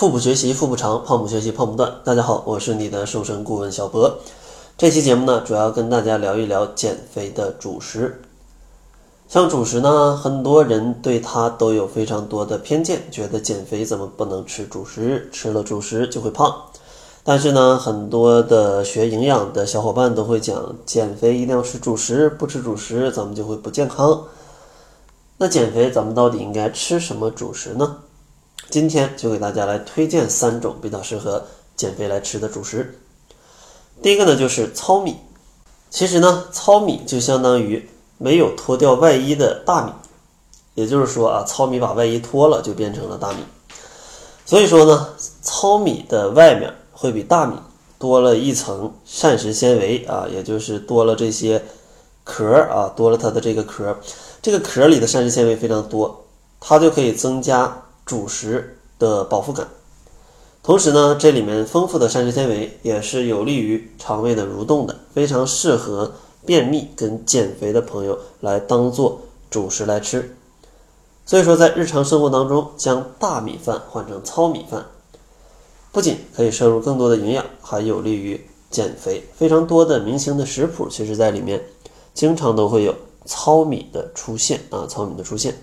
腹部学习腹部长，胖不学习胖不断。大家好，我是你的瘦身顾问小博。这期节目呢，主要跟大家聊一聊减肥的主食。像主食呢，很多人对它都有非常多的偏见，觉得减肥怎么不能吃主食？吃了主食就会胖。但是呢，很多的学营养的小伙伴都会讲，减肥一定要吃主食，不吃主食咱们就会不健康。那减肥咱们到底应该吃什么主食呢？今天就给大家来推荐三种比较适合减肥来吃的主食。第一个呢就是糙米，其实呢糙米就相当于没有脱掉外衣的大米，也就是说啊糙米把外衣脱了就变成了大米，所以说呢糙米的外面。会比大米多了一层膳食纤维啊，也就是多了这些壳啊，多了它的这个壳，这个壳里的膳食纤维非常多，它就可以增加主食的饱腹感。同时呢，这里面丰富的膳食纤维也是有利于肠胃的蠕动的，非常适合便秘跟减肥的朋友来当做主食来吃。所以说，在日常生活当中，将大米饭换成糙米饭。不仅可以摄入更多的营养，还有利于减肥。非常多的明星的食谱，其实在里面经常都会有糙米的出现啊，糙米的出现。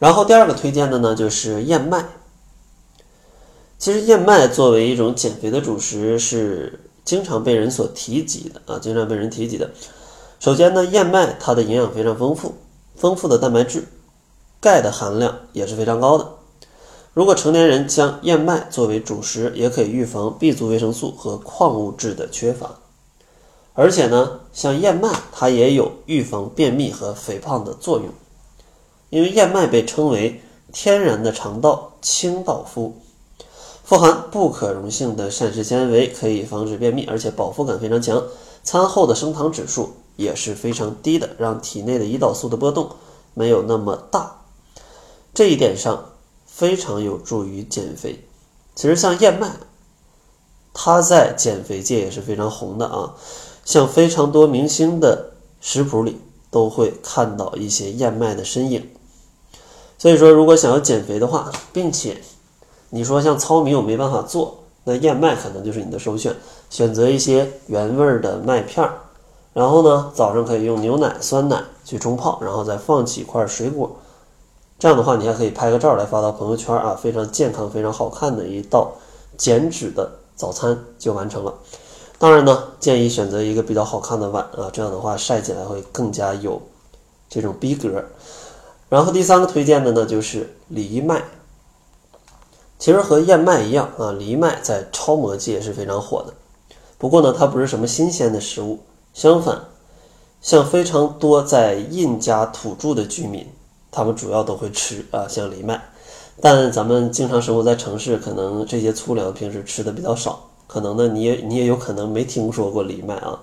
然后第二个推荐的呢，就是燕麦。其实燕麦作为一种减肥的主食，是经常被人所提及的啊，经常被人提及的。首先呢，燕麦它的营养非常丰富，丰富的蛋白质，钙的含量也是非常高的。如果成年人将燕麦作为主食，也可以预防 B 族维生素和矿物质的缺乏。而且呢，像燕麦，它也有预防便秘和肥胖的作用。因为燕麦被称为天然的肠道清道夫，富含不可溶性的膳食纤维，可以防止便秘，而且饱腹感非常强。餐后的升糖指数也是非常低的，让体内的胰岛素的波动没有那么大。这一点上。非常有助于减肥。其实像燕麦，它在减肥界也是非常红的啊。像非常多明星的食谱里都会看到一些燕麦的身影。所以说，如果想要减肥的话，并且你说像糙米我没办法做，那燕麦可能就是你的首选。选择一些原味的麦片儿，然后呢，早上可以用牛奶、酸奶去冲泡，然后再放几块水果。这样的话，你还可以拍个照来发到朋友圈啊，非常健康、非常好看的一道减脂的早餐就完成了。当然呢，建议选择一个比较好看的碗啊，这样的话晒起来会更加有这种逼格。然后第三个推荐的呢就是藜麦，其实和燕麦一样啊，藜麦在超模界是非常火的。不过呢，它不是什么新鲜的食物，相反，像非常多在印加土著的居民。他们主要都会吃啊，像藜麦，但咱们经常生活在城市，可能这些粗粮平时吃的比较少，可能呢你也你也有可能没听说过藜麦啊。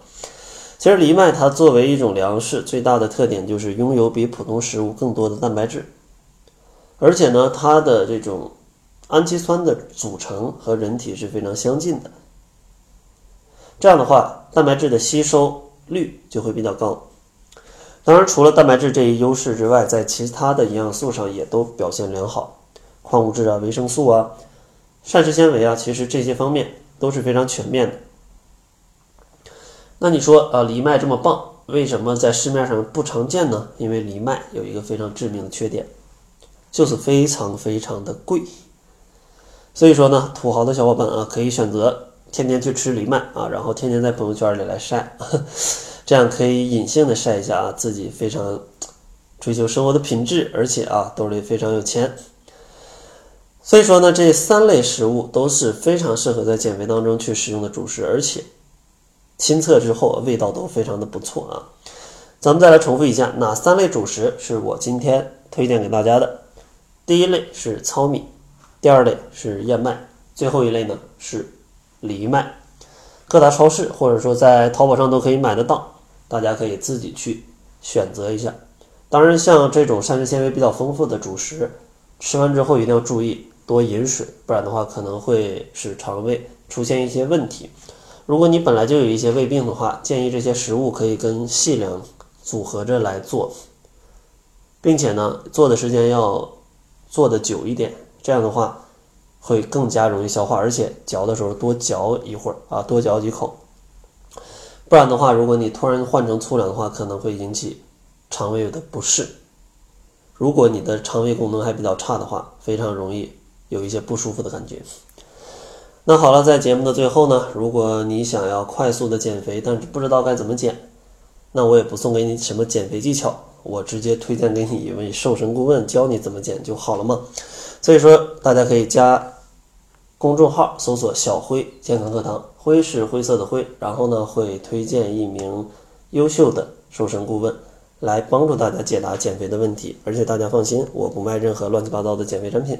其实藜麦它作为一种粮食，最大的特点就是拥有比普通食物更多的蛋白质，而且呢它的这种氨基酸的组成和人体是非常相近的，这样的话蛋白质的吸收率就会比较高。当然，除了蛋白质这一优势之外，在其他的营养素上也都表现良好，矿物质啊、维生素啊、膳食纤维啊，其实这些方面都是非常全面的。那你说啊，藜麦这么棒，为什么在市面上不常见呢？因为藜麦有一个非常致命的缺点，就是非常非常的贵。所以说呢，土豪的小伙伴啊，可以选择天天去吃藜麦啊，然后天天在朋友圈里来晒。这样可以隐性的晒一下啊，自己非常追求生活的品质，而且啊兜里非常有钱。所以说呢，这三类食物都是非常适合在减肥当中去使用的主食，而且亲测之后味道都非常的不错啊。咱们再来重复一下，哪三类主食是我今天推荐给大家的？第一类是糙米，第二类是燕麦，最后一类呢是藜麦。各大超市或者说在淘宝上都可以买得到。大家可以自己去选择一下。当然，像这种膳食纤维比较丰富的主食，吃完之后一定要注意多饮水，不然的话可能会使肠胃出现一些问题。如果你本来就有一些胃病的话，建议这些食物可以跟细粮组合着来做，并且呢，做的时间要做的久一点。这样的话，会更加容易消化，而且嚼的时候多嚼一会儿啊，多嚼几口。不然的话，如果你突然换成粗粮的话，可能会引起肠胃的不适。如果你的肠胃功能还比较差的话，非常容易有一些不舒服的感觉。那好了，在节目的最后呢，如果你想要快速的减肥，但是不知道该怎么减，那我也不送给你什么减肥技巧，我直接推荐给你一位瘦身顾问教你怎么减就好了嘛。所以说，大家可以加公众号搜索“小辉健康课堂”，灰是灰色的灰，然后呢会推荐一名优秀的瘦身顾问来帮助大家解答减肥的问题，而且大家放心，我不卖任何乱七八糟的减肥产品。